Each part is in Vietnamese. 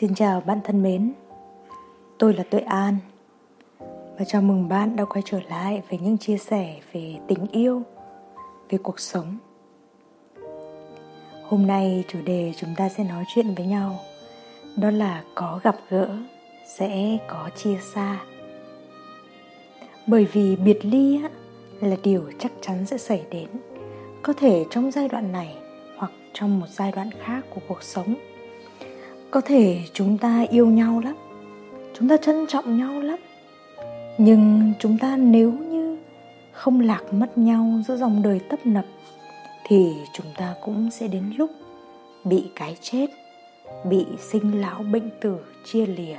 Xin chào bạn thân mến, tôi là Tuệ An và chào mừng bạn đã quay trở lại với những chia sẻ về tình yêu, về cuộc sống. Hôm nay chủ đề chúng ta sẽ nói chuyện với nhau đó là có gặp gỡ sẽ có chia xa. Bởi vì biệt ly là điều chắc chắn sẽ xảy đến, có thể trong giai đoạn này hoặc trong một giai đoạn khác của cuộc sống có thể chúng ta yêu nhau lắm, chúng ta trân trọng nhau lắm. Nhưng chúng ta nếu như không lạc mất nhau giữa dòng đời tấp nập, thì chúng ta cũng sẽ đến lúc bị cái chết, bị sinh lão bệnh tử chia lìa.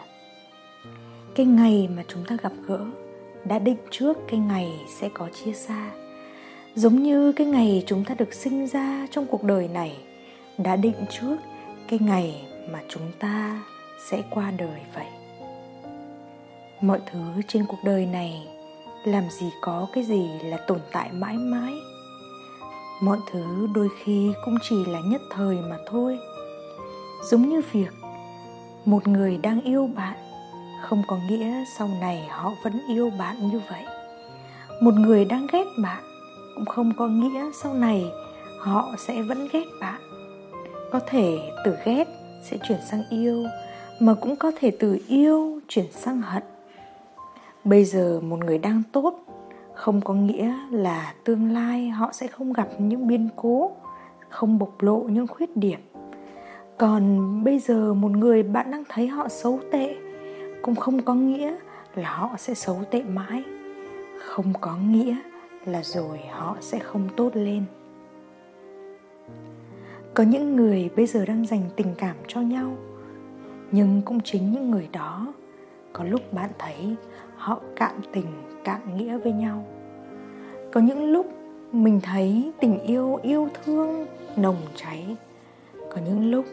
Cái ngày mà chúng ta gặp gỡ đã định trước cái ngày sẽ có chia xa. Giống như cái ngày chúng ta được sinh ra trong cuộc đời này, đã định trước cái ngày mà chúng ta sẽ qua đời vậy. Mọi thứ trên cuộc đời này làm gì có cái gì là tồn tại mãi mãi. Mọi thứ đôi khi cũng chỉ là nhất thời mà thôi. Giống như việc một người đang yêu bạn, không có nghĩa sau này họ vẫn yêu bạn như vậy. Một người đang ghét bạn, cũng không có nghĩa sau này họ sẽ vẫn ghét bạn. Có thể từ ghét sẽ chuyển sang yêu, mà cũng có thể từ yêu chuyển sang hận. Bây giờ một người đang tốt, không có nghĩa là tương lai họ sẽ không gặp những biến cố, không bộc lộ những khuyết điểm. Còn bây giờ một người bạn đang thấy họ xấu tệ, cũng không có nghĩa là họ sẽ xấu tệ mãi. Không có nghĩa là rồi họ sẽ không tốt lên có những người bây giờ đang dành tình cảm cho nhau, nhưng cũng chính những người đó, có lúc bạn thấy họ cạn tình, cạn nghĩa với nhau. Có những lúc mình thấy tình yêu yêu thương nồng cháy. Có những lúc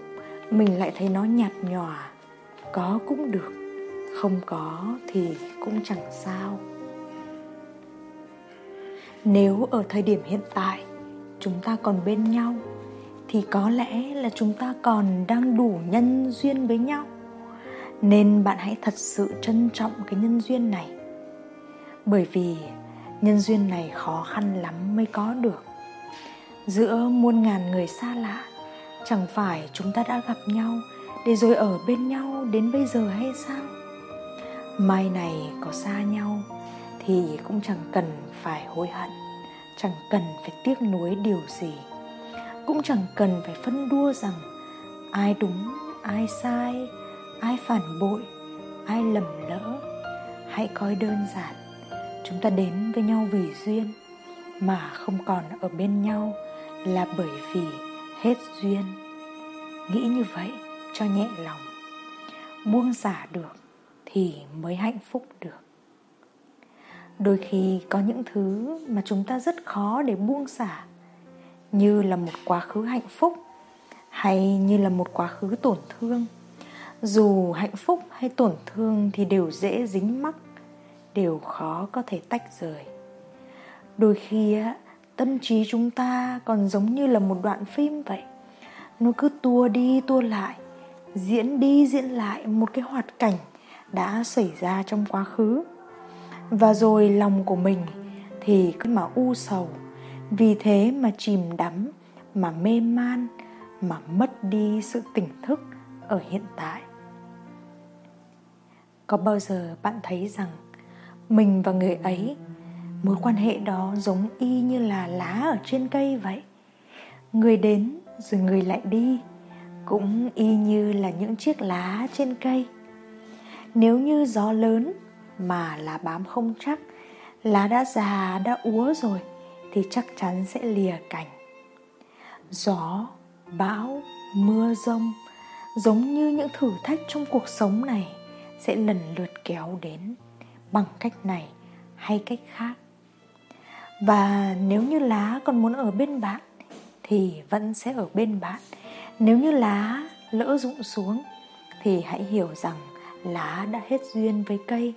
mình lại thấy nó nhạt nhòa, có cũng được, không có thì cũng chẳng sao. Nếu ở thời điểm hiện tại, chúng ta còn bên nhau thì có lẽ là chúng ta còn đang đủ nhân duyên với nhau. Nên bạn hãy thật sự trân trọng cái nhân duyên này. Bởi vì nhân duyên này khó khăn lắm mới có được. Giữa muôn ngàn người xa lạ, chẳng phải chúng ta đã gặp nhau để rồi ở bên nhau đến bây giờ hay sao? Mai này có xa nhau thì cũng chẳng cần phải hối hận, chẳng cần phải tiếc nuối điều gì cũng chẳng cần phải phân đua rằng ai đúng, ai sai, ai phản bội, ai lầm lỡ. Hãy coi đơn giản, chúng ta đến với nhau vì duyên, mà không còn ở bên nhau là bởi vì hết duyên. Nghĩ như vậy cho nhẹ lòng. Buông xả được thì mới hạnh phúc được. Đôi khi có những thứ mà chúng ta rất khó để buông xả như là một quá khứ hạnh phúc hay như là một quá khứ tổn thương. Dù hạnh phúc hay tổn thương thì đều dễ dính mắc, đều khó có thể tách rời. Đôi khi tâm trí chúng ta còn giống như là một đoạn phim vậy. Nó cứ tua đi tua lại, diễn đi diễn lại một cái hoạt cảnh đã xảy ra trong quá khứ. Và rồi lòng của mình thì cứ mà u sầu vì thế mà chìm đắm, mà mê man, mà mất đi sự tỉnh thức ở hiện tại. Có bao giờ bạn thấy rằng mình và người ấy, mối quan hệ đó giống y như là lá ở trên cây vậy? Người đến rồi người lại đi, cũng y như là những chiếc lá trên cây. Nếu như gió lớn mà lá bám không chắc, lá đã già, đã úa rồi thì chắc chắn sẽ lìa cành gió, bão, mưa rông, giống như những thử thách trong cuộc sống này, sẽ lần lượt kéo đến. Bằng cách này hay cách khác. Và nếu như lá còn muốn ở bên bạn, thì vẫn sẽ ở bên bạn. Nếu như lá lỡ rụng xuống, thì hãy hiểu rằng lá đã hết duyên với cây.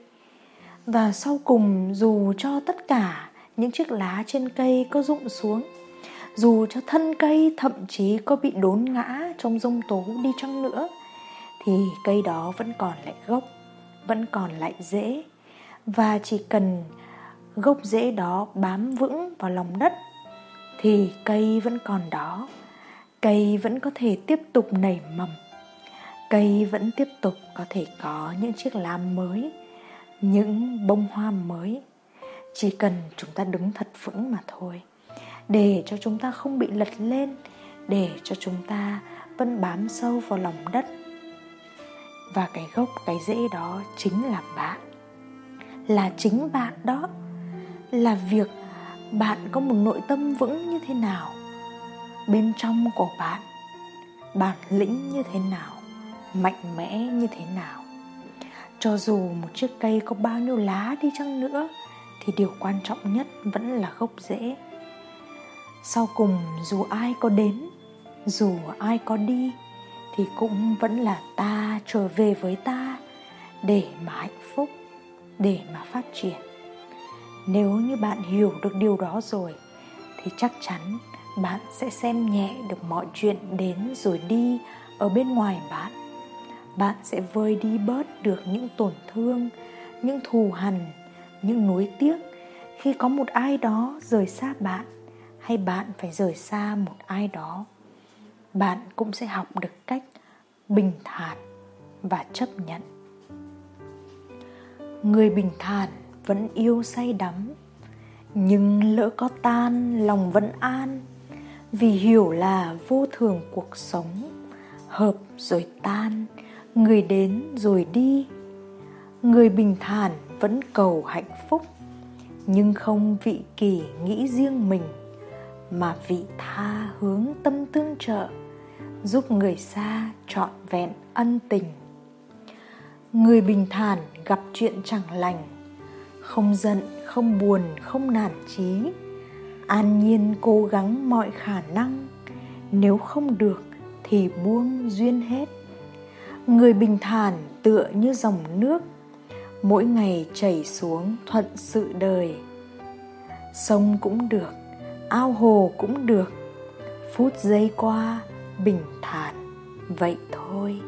Và sau cùng, dù cho tất cả những chiếc lá trên cây có rụng xuống. Dù cho thân cây thậm chí có bị đốn ngã trong rông tố đi chăng nữa, thì cây đó vẫn còn lại gốc, vẫn còn lại rễ và chỉ cần gốc rễ đó bám vững vào lòng đất, thì cây vẫn còn đó. Cây vẫn có thể tiếp tục nảy mầm. Cây vẫn tiếp tục có thể có những chiếc lá mới, những bông hoa mới chỉ cần chúng ta đứng thật vững mà thôi. Để cho chúng ta không bị lật lên, để cho chúng ta vẫn bám sâu vào lòng đất. Và cái gốc, cái rễ đó chính là bạn. Là chính bạn đó. Là việc bạn có một nội tâm vững như thế nào, bên trong của bạn, bản lĩnh như thế nào, mạnh mẽ như thế nào. Cho dù một chiếc cây có bao nhiêu lá đi chăng nữa thì điều quan trọng nhất vẫn là gốc rễ. Sau cùng, dù ai có đến, dù ai có đi, thì cũng vẫn là ta trở về với ta để mà hạnh phúc, để mà phát triển. Nếu như bạn hiểu được điều đó rồi, thì chắc chắn bạn sẽ xem nhẹ được mọi chuyện đến rồi đi ở bên ngoài bạn. Bạn sẽ vơi đi bớt được những tổn thương, những thù hằn những nuối tiếc. Khi có một ai đó rời xa bạn, hay bạn phải rời xa một ai đó, bạn cũng sẽ học được cách bình thản và chấp nhận. Người bình thản vẫn yêu say đắm, nhưng lỡ có tan, lòng vẫn an. Vì hiểu là vô thường cuộc sống, hợp rồi tan. Người đến rồi đi. Người bình thản vẫn cầu hạnh phúc, nhưng không vị kỳ nghĩ riêng mình, mà vị tha hướng tâm tương trợ, giúp người xa trọn vẹn ân tình. Người bình thản gặp chuyện chẳng lành, không giận, không buồn, không nản chí, an nhiên cố gắng mọi khả năng, nếu không được thì buông duyên hết. Người bình thản tựa như dòng nước mỗi ngày chảy xuống thuận sự đời. Sông cũng được, ao hồ cũng được, phút giây qua bình thản, vậy thôi.